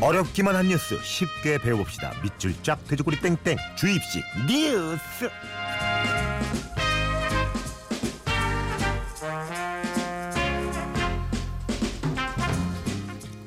어렵기만 한 뉴스 쉽게 배워봅시다. 밑줄 쫙 돼지꼬리 땡땡 주입식 뉴스.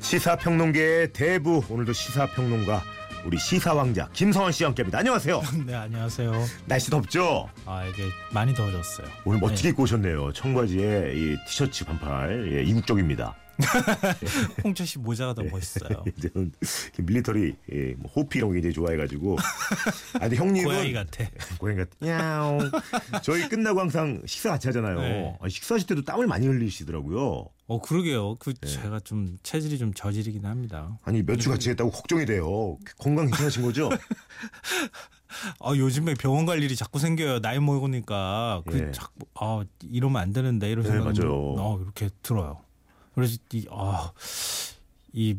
시사평론계의 대부 오늘도 시사평론가 우리 시사왕자 김성환 씨와 함께합니다. 안녕하세요. 네 안녕하세요. 날씨 덥죠? 아 이게 많이 더워졌어요. 오늘 멋지게 네. 입고 오셨네요. 청바지에 이 티셔츠 반팔 예, 이국적입니다. 홍철 씨 모자가 더 멋있어요. 이제는 이렇게 밀리터리 예, 뭐 호피 이런 거 굉장히 좋아해가지고. 아 근데 형님은 고양이 같아. 고양이 같. 야옹. 저희 끝나고 항상 식사 같이 하잖아요. 네. 아, 식사하실 때도 땀을 많이 흘리시더라고요. 어 그러게요. 그 네. 제가 좀 체질이 좀 저질이긴 합니다. 아니 몇 주 같이 했다고 걱정이 돼요. 건강 괜찮으신 거죠? 아 요즘에 병원 갈 일이 자꾸 생겨요. 나이 먹으니까 그 예. 자꾸 아 이러면 안 되는데 이런 네, 생각이. 어, 이렇게 들어요. 그래서 이, 아, 이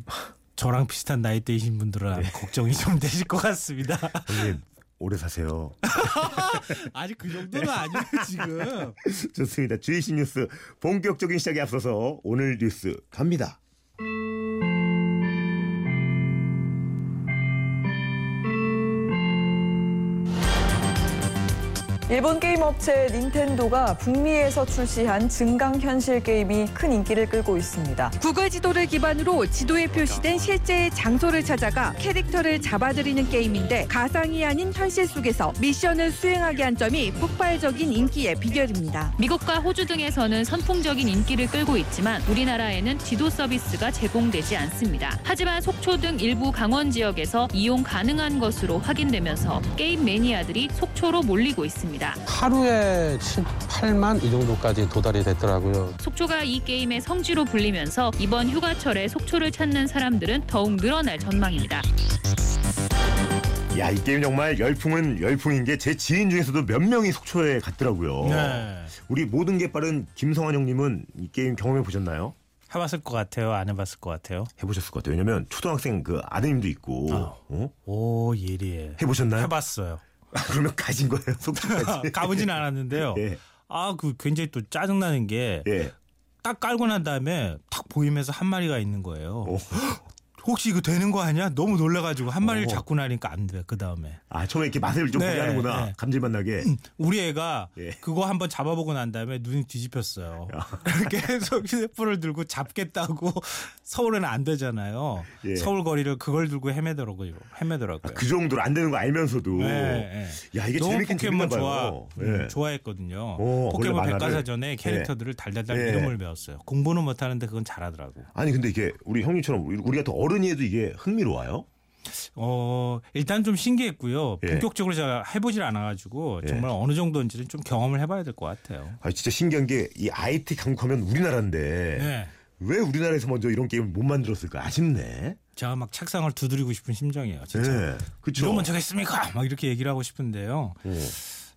저랑 비슷한 나이대이신 분들은 아마 걱정이 좀 되실 것 같습니다. 형님 오래 사세요. 아직 그 정도는 아니에요 지금. 좋습니다. 주이신 뉴스 본격적인 시작에 앞서서 오늘 뉴스 갑니다. 일본 게임 업체 닌텐도가 북미에서 출시한 증강현실 게임이 큰 인기를 끌고 있습니다. 구글 지도를 기반으로 지도에 표시된 실제의 장소를 찾아가 캐릭터를 잡아들이는 게임인데 가상이 아닌 현실 속에서 미션을 수행하게 한 점이 폭발적인 인기의 비결입니다. 미국과 호주 등에서는 선풍적인 인기를 끌고 있지만 우리나라에는 지도 서비스가 제공되지 않습니다. 하지만 속초 등 일부 강원 지역에서 이용 가능한 것으로 확인되면서 게임 매니아들이 속초로 몰리고 있습니다. 하루에 7, 8만 이 정도까지 도달이 됐더라고요. 속초가 이 게임의 성지로 불리면서 이번 휴가철에 속초를 찾는 사람들은 더욱 늘어날 전망입니다. 야 이 게임 정말 열풍은 열풍인 게 제 지인 중에서도 몇 명이 속초에 갔더라고요. 네. 우리 모든 게 빠른 김성환 형님은 이 게임 경험해 보셨나요? 해봤을 것 같아요. 안 해봤을 것 같아요. 해보셨을 것 같아요. 왜냐면 초등학생 그 아드님도 있고 아. 어? 오 예리해. 해보셨나요? 해봤어요. 아, 그러면 가신 거예요 속초까지. 가보진 않았는데요. 예, 아 그 굉장히 또 짜증 나는 게딱 예. 깔고 난 다음에 딱 보이면서 한 마리가 있는 거예요. 어. 혹시 이거 되는 거 아니야? 너무 놀래가지고 한 마리를 어. 잡고 나니까 안 돼. 그 다음에 아 처음에 이렇게 맛을 좀 네, 보게 하는구나. 네. 감질맛 나게. 우리 애가 예. 그거 한번 잡아보고 난 다음에 눈이 뒤집혔어요. 계속 휴대폰을 들고 잡겠다고 서울에는 안 되잖아요. 예. 서울 거리를 그걸 들고 헤매더라고요. 헤매더라고요. 그 정도로 안 되는 거 알면서도. 네, 네. 야 이게 재밌긴 포켓몬 좋아 봐요. 음, 예. 좋아했거든요. 오, 포켓몬 원래 만화를? 백과사전에 캐릭터들을 달달달 예. 이름을 배웠어요. 공부는 못하는데 그건 잘하더라고. 아니 근데 이게 우리 형님처럼 우리 우리 같은 어른이 해도 이게 흥미로워요? 어 일단 좀 신기했고요. 예. 본격적으로 제가 해보질 않아가지고 예. 정말 어느 정도인지는 좀 경험을 해봐야 될 것 같아요. 아 진짜 신기한 게 이 IT 강국하면 우리나라인데 네. 왜 우리나라에서 먼저 이런 게임을 못 만들었을까 아쉽네. 제가 막 책상을 두드리고 싶은 심정이에요. 진짜. 네, 그렇죠. 이거 먼저 했습니까? 막 이렇게 얘기를 하고 싶은데요. 어.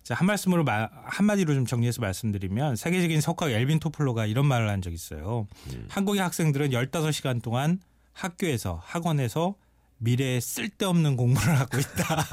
자, 한 말씀으로 말, 한마디로 좀 정리해서 말씀드리면 세계적인 석학 엘빈 토플로가 이런 말을 한 적이 있어요. 음. 한국의 학생들은 15시간 동안 학교에서 학원에서 미래에 쓸데없는 공부를 하고 있다.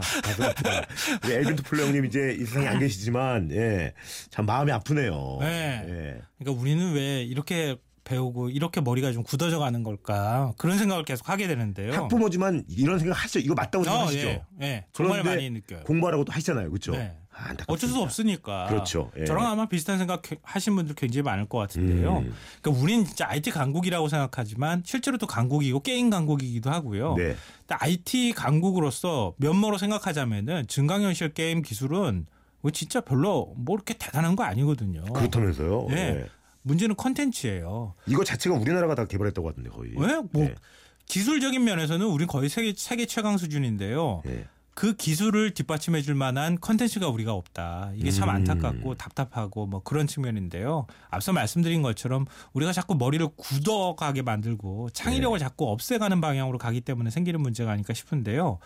우리 엘빈 투플러 형님 이제 이 세상에 안 계시지만 예, 참 마음이 아프네요. 네. 예. 그러니까 우리는 왜 이렇게 배우고 이렇게 머리가 좀 굳어져 가는 걸까? 그런 생각을 계속 하게 되는데요. 학부모지만 이런 생각 하시죠. 이거 맞다고 어, 생각하시죠. 예, 예. 정말 많이 느껴요. 공부하라고 또 하시잖아요. 그렇죠? 네. 아, 안타깝습니다. 어쩔 수 없으니까. 그렇죠. 예. 저랑 아마 비슷한 생각 하신 분들 굉장히 많을 것 같은데요. 음. 그러니까 우리는 진짜 IT 강국이라고 생각하지만 실제로 또 강국이고 게임 강국이기도 하고요. 네. IT 강국으로서 면모로 생각하자면은 증강현실 게임 기술은 뭐 진짜 별로 뭐 이렇게 대단한 거 아니거든요. 그렇다면서요. 예. 예. 문제는 컨텐츠예요. 이거 자체가 우리나라가 다 개발했다고 하던데 거의. 왜? 뭐 예. 기술적인 면에서는 우리 거의 세계 세계 최강 수준인데요. 예. 그 기술을 뒷받침해 줄 만한 컨텐츠가 우리가 없다. 이게 참 음. 안타깝고 답답하고 뭐 그런 측면인데요. 앞서 말씀드린 것처럼 우리가 자꾸 머리를 굳어가게 만들고 창의력을 네. 자꾸 없애가는 방향으로 가기 때문에 생기는 문제가 아닐까 싶은데요.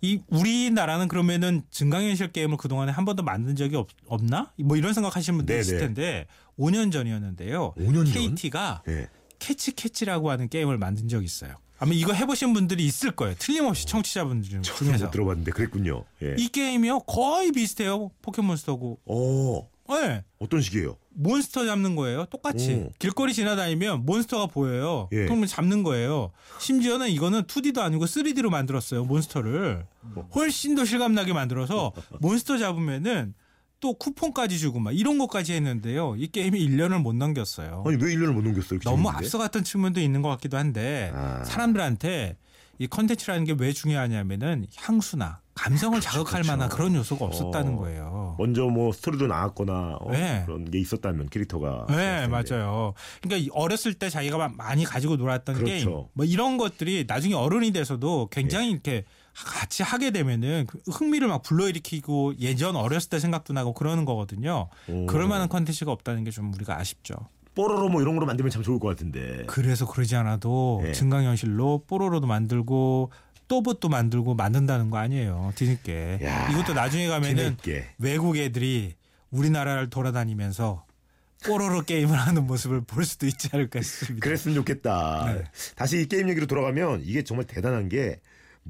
이 우리나라는 그러면은 증강현실 게임을 그동안에 한 번도 만든 적이 없, 없나? 뭐 이런 생각하시는 분들 네네. 있을 텐데 5년 전이었는데요. 5년 전? KT가 예. 캐치 캐치라고 하는 게임을 만든 적이 있어요. 아마 이거 해보신 분들이 있을 거예요. 틀림없이 청취자분들 중- 중에서. 못 들어봤는데 그랬군요. 예. 이 게임이요 거의 비슷해요. 포켓몬스터고. 오. 네. 어떤 식이에요? 몬스터 잡는 거예요. 똑같이 오. 길거리 지나다니면 몬스터가 보여요. 예. 그러면 잡는 거예요. 심지어는 이거는 2D도 아니고 3D로 만들었어요. 몬스터를 훨씬 더 실감나게 만들어서 몬스터 잡으면은 또 쿠폰까지 주고 막 이런 것까지 했는데요. 이 게임이 1년을 못 넘겼어요. 아니 왜 1년을 못 넘겼어요? 너무 재밌는데? 앞서갔던 측면도 있는 것 같기도 한데 아. 사람들한테 이 컨텐츠라는 게 왜 중요하냐면은 향수나 감성을 자극할 그렇죠. 만한 그런 요소가 없었다는 어. 거예요. 먼저 뭐 스토리도 나왔거나 어, 네. 그런 게 있었다면 캐릭터가 네. 맞아요. 그러니까 이 어렸을 때 자기가 막 많이 가지고 놀았던 그렇죠. 게임, 뭐 이런 것들이 나중에 어른이 돼서도 굉장히 이렇게 같이 하게 되면은 그 흥미를 막 불러일으키고 예전 어렸을 때 생각도 나고 그러는 거거든요. 오. 그럴 만한 컨텐츠가 없다는 게 좀 우리가 아쉽죠. 뽀로로 뭐 이런 거로 만들면 참 좋을 것 같은데. 그래서 그러지 않아도 예. 증강현실로 뽀로로도 만들고 또봇도 만들고 만든다는 거 아니에요. 뒤늦게. 야, 이것도 나중에 가면은 뒤늦게. 외국 애들이 우리나라를 돌아다니면서 뽀로로 게임을 하는 모습을 볼 수도 있지 않을까 싶습니다. 그랬으면 좋겠다. 네. 다시 이 게임 얘기로 돌아가면 이게 정말 대단한 게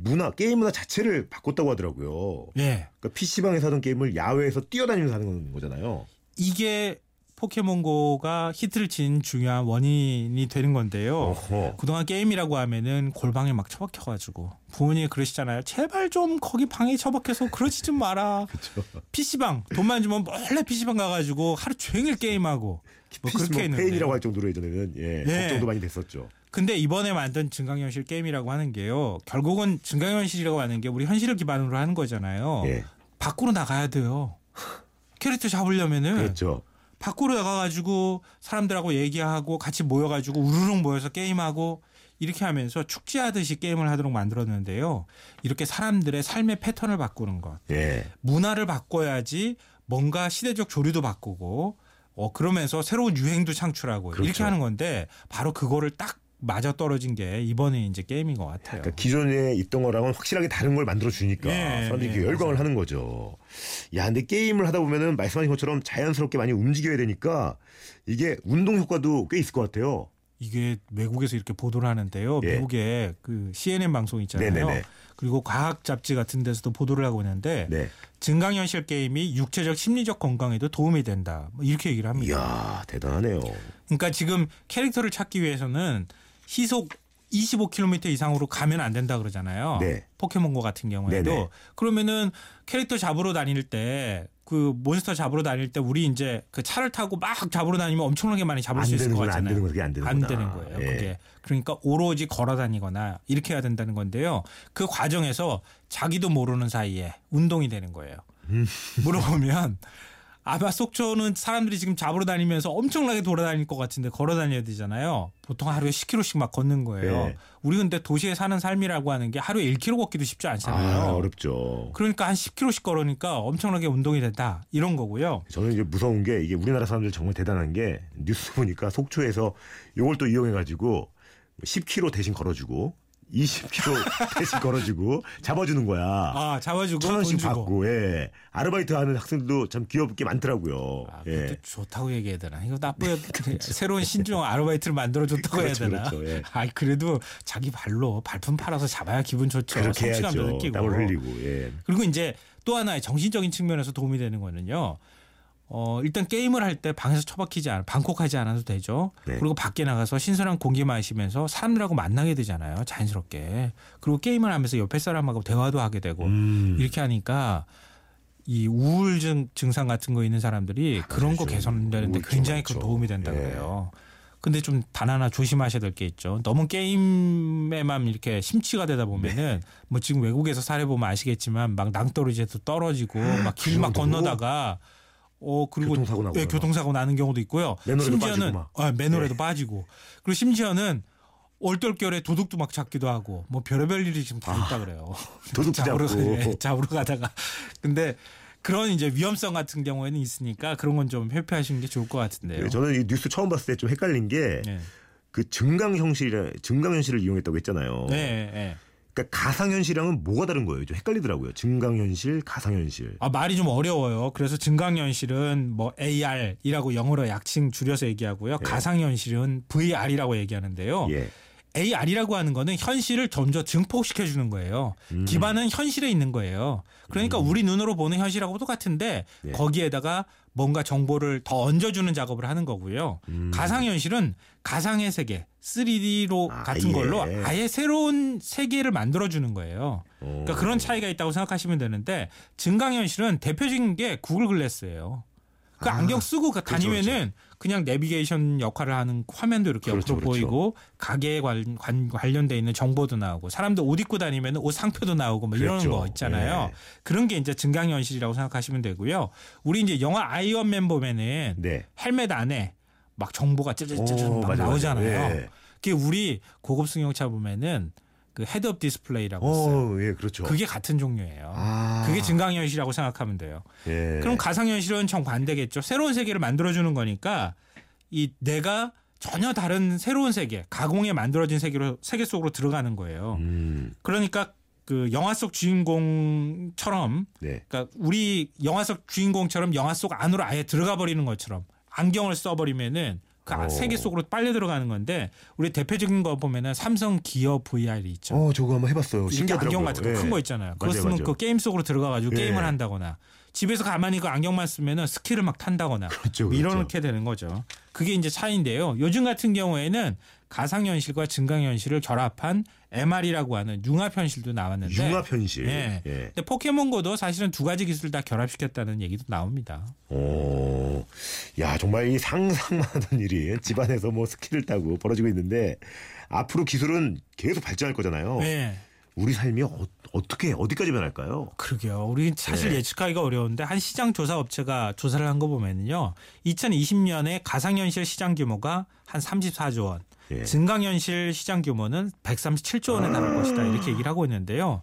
문화, 게임 문화 자체를 바꿨다고 하더라고요. 예. 그러니까 PC방에서 하던 게임을 야외에서 뛰어다니면서 하는 거잖아요. 이게 포켓몬고가 히트를 친 중요한 원인이 되는 건데요. 어허. 그동안 게임이라고 하면은 골방에 막 처박혀가지고 부모님이 그러시잖아요. 제발 좀 거기 방에 처박혀서 그러지 좀 마라. PC방 돈만 주면 몰래 PC방 가가지고 하루 종일 게임하고 뭐 그렇게 뭐 했는데. 페인이라고 할 정도로 예전에는 예, 예. 걱정도 많이 됐었죠. 근데 이번에 만든 증강현실 게임이라고 하는 게요. 결국은 증강현실이라고 하는 게 우리 현실을 기반으로 하는 거잖아요. 예. 밖으로 나가야 돼요. 캐릭터 잡으려면은 그렇죠. 밖으로 나가가지고 사람들하고 얘기하고 같이 모여가지고 우르릉 모여서 게임하고 이렇게 하면서 축제하듯이 게임을 하도록 만들었는데요. 이렇게 사람들의 삶의 패턴을 바꾸는 것, 예. 문화를 바꿔야지 뭔가 시대적 조류도 바꾸고, 어 그러면서 새로운 유행도 창출하고 이렇게 그렇죠. 하는 건데 바로 그거를 딱 맞아 떨어진 게 이번에 이제 게임인 것 같아요. 그러니까 기존에 있던 거랑은 확실하게 다른 걸 만들어 주니까 예, 사람들이 예, 열광을 맞아요. 하는 거죠. 야, 근데 게임을 하다 보면은 말씀하신 것처럼 자연스럽게 많이 움직여야 되니까 이게 운동 효과도 꽤 있을 것 같아요. 이게 외국에서 이렇게 보도를 하는데요. 예. 미국의 그 CNN 방송 있잖아요. 네네네. 그리고 과학 잡지 같은 데서도 보도를 하고 있는데 네. 증강현실 게임이 육체적 심리적 건강에도 도움이 된다. 뭐 이렇게 얘기를 합니다. 이야, 대단하네요. 그러니까 지금 캐릭터를 찾기 위해서는 시속 25km 이상으로 가면 안 된다 그러잖아요. 네. 포켓몬고 같은 경우에도 네네. 그러면은 캐릭터 잡으러 다닐 때 그 몬스터 잡으러 다닐 때 우리 이제 그 차를 타고 막 잡으러 다니면 엄청나게 많이 잡을 안수 있을 것 되는구나, 안 같잖아요. 되는 거, 그게 안 되는구나. 안 되는 거예요. 예. 그게 그러니까 오로지 걸어 다니거나 이렇게 해야 된다는 건데요. 그 과정에서 자기도 모르는 사이에 운동이 되는 거예요. 음. 물어보면 아마 속초는 사람들이 지금 잡으러 다니면서 엄청나게 돌아다닐 것 같은데 걸어 다녀야 되잖아요. 보통 하루에 10km씩 막 걷는 거예요. 네. 우리 근데 도시에 사는 삶이라고 하는 게 하루에 1km 걷기도 쉽지 않잖아요. 아, 어렵죠. 그러니까 한 10km씩 걸으니까 엄청나게 운동이 된다. 이런 거고요. 저는 이제 무서운 게 이게 우리나라 사람들 정말 대단한 게 뉴스 보니까 속초에서 이걸 또 이용해 가지고 10km 대신 걸어주고 20km 대신 걸어주고 잡아주는 거야. 아, 잡아주고 천돈 원씩. 받고 예 아르바이트 하는 학생들도 참 귀엽게 많더라고요. 아, 예. 그것도 좋다고 얘기해야 되나? 이거 나쁘게 새로운 신종 아르바이트를 만들어 줬다고 그렇죠, 해야 되나? 그렇죠, 예. 아, 그래도 자기 발로 발품 팔아서 잡아야 기분 좋죠. 그렇게 해야죠. 느끼고. 땀을 흘리고 예. 그리고 이제 또 하나의 정신적인 측면에서 도움이 되는 거는요. 어, 일단 게임을 할 때 방에서 처박히지 않아, 방콕하지 않아도 되죠. 네. 그리고 밖에 나가서 신선한 공기 마시면서 사람들하고 만나게 되잖아요. 자연스럽게. 그리고 게임을 하면서 옆에 사람하고 대화도 하게 되고 음. 이렇게 하니까 이 우울증 증상 같은 거 있는 사람들이 그런 거 그렇죠. 개선되는데 굉장히. 큰 도움이 된다 예. 그래요. 근데 좀 단 하나 조심하셔야 될 게 있죠. 너무 게임에만 이렇게 심취가 되다 보면은 뭐 지금 외국에서 사례 보면 아시겠지만 막 낭떠러지에서 떨어지고 막 길막그 정도로? 건너다가 어 그리고 교통사고 나고 예, 그러나? 교통사고 나는 경우도 있고요. 심지어는 빠지고 막. 아, 맨홀에도 예. 빠지고 그리고 심지어는 얼떨결에 도둑도 막 잡기도 하고 뭐 별의별 일이 지금 다 있다 그래요. 도둑 잡으러. 예, 잡으러 가다가 근데 그런 이제 위험성 같은 경우에는 있으니까 그런 건 좀 회피하시는 게 좋을 것 같은데요. 예, 저는 이 뉴스 처음 봤을 때 좀 헷갈린 게그 네. 증강현실 증강 현실을 이용했다고 했잖아요. 네, 네. 그러니까 가상현실이랑은 뭐가 다른 거예요? 좀 헷갈리더라고요. 증강현실, 가상현실. 아 말이 좀 어려워요. 그래서 증강현실은 뭐 AR이라고 영어로 약칭 줄여서 얘기하고요. 예. 가상현실은 VR이라고 얘기하는데요. 예. AR이라고 하는 거는 현실을 점점 증폭시켜 주는 거예요. 음. 기반은 현실에 있는 거예요. 그러니까 우리 눈으로 보는 현실하고 똑같은데 네. 거기에다가 뭔가 정보를 더 얹어주는 작업을 하는 거고요. 음. 가상현실은 가상의 세계, 3D로 아, 같은 예. 걸로 아예 새로운 세계를 만들어주는 거예요. 어. 그러니까 그런 차이가 있다고 생각하시면 되는데 증강현실은 대표적인 게 구글 글래스예요. 그 아, 안경 쓰고 가- 그렇죠, 다니면은 그냥 내비게이션 역할을 하는 화면도 이렇게 그렇죠, 옆으로 그렇죠. 보이고 가게에 관, 관, 관련돼 있는 정보도 나오고 사람들 옷 입고 다니면 옷 상표도 나오고 뭐 이런 그렇죠. 거 있잖아요. 예. 그런 게 이제 증강현실이라고 생각하시면 되고요. 우리 이제 영화 아이언맨 보면은 네. 헬멧 안에 막 정보가 쩌쩌쩌 어, 막 맞아, 맞아. 나오잖아요. 예. 그게 우리 고급 승용차 보면은 그 head-up display라고 있어요. 어, 예, 그렇죠. 그게 같은 종류예요. 아. 그게 증강현실이라고 생각하면 돼요. 예. 그럼 가상현실은 정반대겠죠. 새로운 세계를 만들어주는 거니까 이 내가 전혀 다른 새로운 세계, 가공에 만들어진 세계로 세계 속으로 들어가는 거예요. 음. 그러니까 그 영화 속 주인공처럼, 네. 그러니까 우리 영화 속 주인공처럼 영화 속 안으로 아예 들어가 버리는 것처럼 안경을 써버리면은 그 오. 세계 속으로 빨려 들어가는 건데 우리 대표적인 거 보면은 삼성 기어 VR이 있죠. 어, 저거 한번 해봤어요. 신기하더라고요. 안경 같은 거 예. 큰거 있잖아요. 그거 맞아요, 쓰면 맞아요. 그 게임 속으로 들어가가지고 예. 게임을 한다거나 집에서 가만히 그 안경만 쓰면은 스키를 막 탄다거나 그렇죠, 뭐 그렇죠. 이렇게 되는 거죠. 그게 이제 차이인데요. 요즘 같은 경우에는 가상현실과 증강현실을 결합한 MR이라고 하는 융합현실도 나왔는데 융합 현실. 예. 예. 근데 포켓몬고도 사실은 두 가지 기술 다 결합시켰다는 얘기도 나옵니다. 어, 야 정말 이 상상만 하던 일이 집안에서 뭐 스키를 타고 벌어지고 있는데 앞으로 기술은 계속 발전할 거잖아요. 네. 우리 삶이 어, 어떻게 어디까지 변할까요? 그러게요. 우리 사실 네. 예측하기가 어려운데 한 시장 조사 업체가 조사를 한 거 보면요. 2020년에 가상현실 시장 규모가 한 34조 원, 예. 증강현실 시장 규모는 137조 원에 달할 것이다 이렇게 얘기를 하고 있는데요.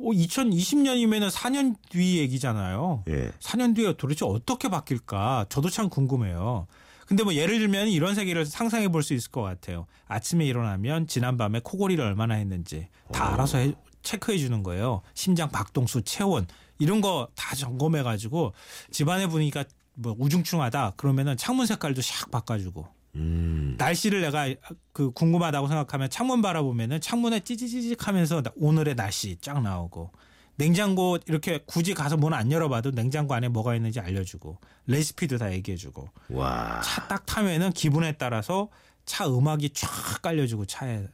어, 2020년이면은 4년 뒤 얘기잖아요. 예. 4년 뒤에 도대체 어떻게 바뀔까? 저도 참 궁금해요. 근데 뭐 예를 들면 이런 세계를 상상해 볼 수 있을 것 같아요. 아침에 일어나면 지난밤에 코골이를 얼마나 했는지 다 알아서 해- 체크해 주는 거예요. 심장 박동수, 체온 이런 거 다 점검해 가지고 집안의 분위기가 뭐 우중충하다 그러면은 창문 색깔도 샥 바꿔주고 음. 날씨를 내가 그 궁금하다고 생각하면 창문 바라보면은 창문에 찌지지직 하면서 오늘의 날씨 쫙 나오고 냉장고 이렇게 굳이 가서 문 안 열어봐도 냉장고 안에 뭐가 있는지 알려주고 레시피도 다 얘기해주고 와. 차딱 타면은 기분에 따라서 차 음악이 쫙 깔려주고 차에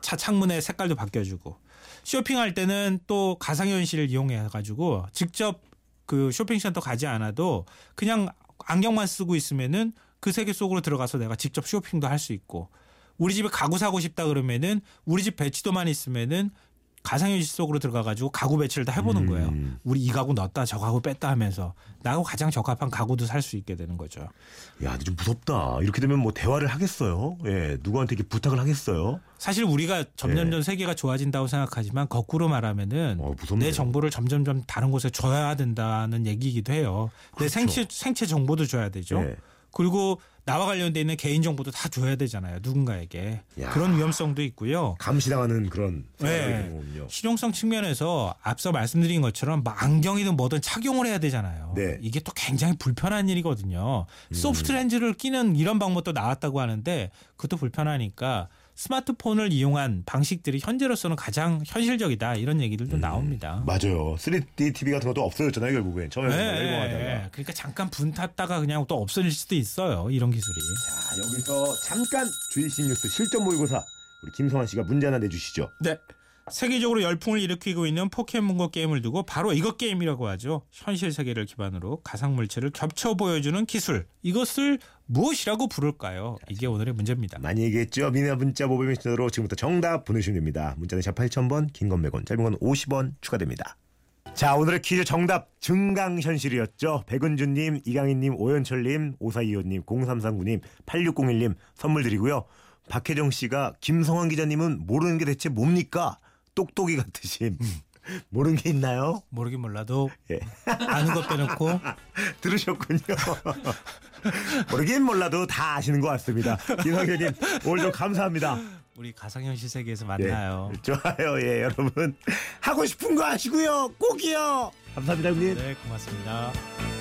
차 창문의 색깔도 바뀌어주고 쇼핑할 때는 또 가상현실을 이용해 가지고 직접 그 쇼핑센터 가지 않아도 그냥 안경만 쓰고 있으면은 그 세계 속으로 들어가서 내가 직접 쇼핑도 할 수 있고 우리 집에 가구 사고 싶다 그러면은 우리 집 배치도만 있으면은 가상현실 속으로 들어가 가지고 가구 배치를 다 해보는 거예요. 음. 우리 이 가구 넣었다 저 가구 뺐다 하면서 나하고 가장 적합한 가구도 살 수 있게 되는 거죠. 야, 근데 좀 무섭다. 이렇게 되면 뭐 대화를 하겠어요? 예, 누구한테 이렇게 부탁을 하겠어요? 사실 우리가 점점점 세계가 좋아진다고 생각하지만 거꾸로 말하면은 어. 내 정보를 점점점 다른 곳에 줘야 된다는 얘기이기도 해요. 내 그렇죠. 생체 생체 정보도 줘야 되죠. 예. 그리고 나와 관련돼 있는 개인 정보도 다 줘야 되잖아요. 누군가에게 야. 그런 위험성도 있고요. 감시당하는 그런 네. 실용성 측면에서 앞서 말씀드린 것처럼 막 안경이든 뭐든 착용을 해야 되잖아요. 네. 음. 이게 또 굉장히 불편한 일이거든요. 소프트 렌즈를 끼는 이런 방법도 나왔다고 하는데 그것도 불편하니까 스마트폰을 이용한 방식들이 현재로서는 가장 현실적이다 이런 얘기들도 음. 나옵니다. 맞아요. 3D TV 같은 것도 없어졌잖아요, 결국엔. 처음에 네. 네. 그러니까 잠깐 분 탔다가 그냥 또 없어질 수도 있어요. 이런 기술이. 자, 여기서 잠깐 주이신 뉴스 실전 모의고사 우리 김성환 씨가 문제 하나 내주시죠. 네. 세계적으로 열풍을 일으키고 있는 포켓몬고 게임을 두고 바로 이것 게임이라고 하죠. 현실 세계를 기반으로 가상 물체를 겹쳐 보여주는 기술. 이것을 무엇이라고 부를까요? 이게 오늘의 문제입니다. 많이 얘기했죠. 미나 문자 모바일 메시저로 지금부터 정답 보내주시면 됩니다. 문자는 샵 8000번, 긴 건 100원, 짧은 건 50원 추가됩니다. 자, 오늘의 퀴즈 정답 증강현실이었죠. 백은주님, 이강인님, 오현철님, 5425님, 0339님, 8601님 선물 드리고요. 박혜정 씨가 김성환 기자님은 모르는 게 대체 뭡니까? 똑똑이 같으심. 모르는 게 있나요? 모르긴 몰라도 예. 아는 것 빼놓고 들으셨군요. 모르긴 몰라도 다 아시는 것 같습니다. 김성현님 오늘 도 감사합니다. 우리 가상현실 세계에서 예, 만나요. 좋아요, 예, 여러분 하고 싶은 거 하시고요, 꼭이요. 감사합니다, 형님. 네, 고맙습니다.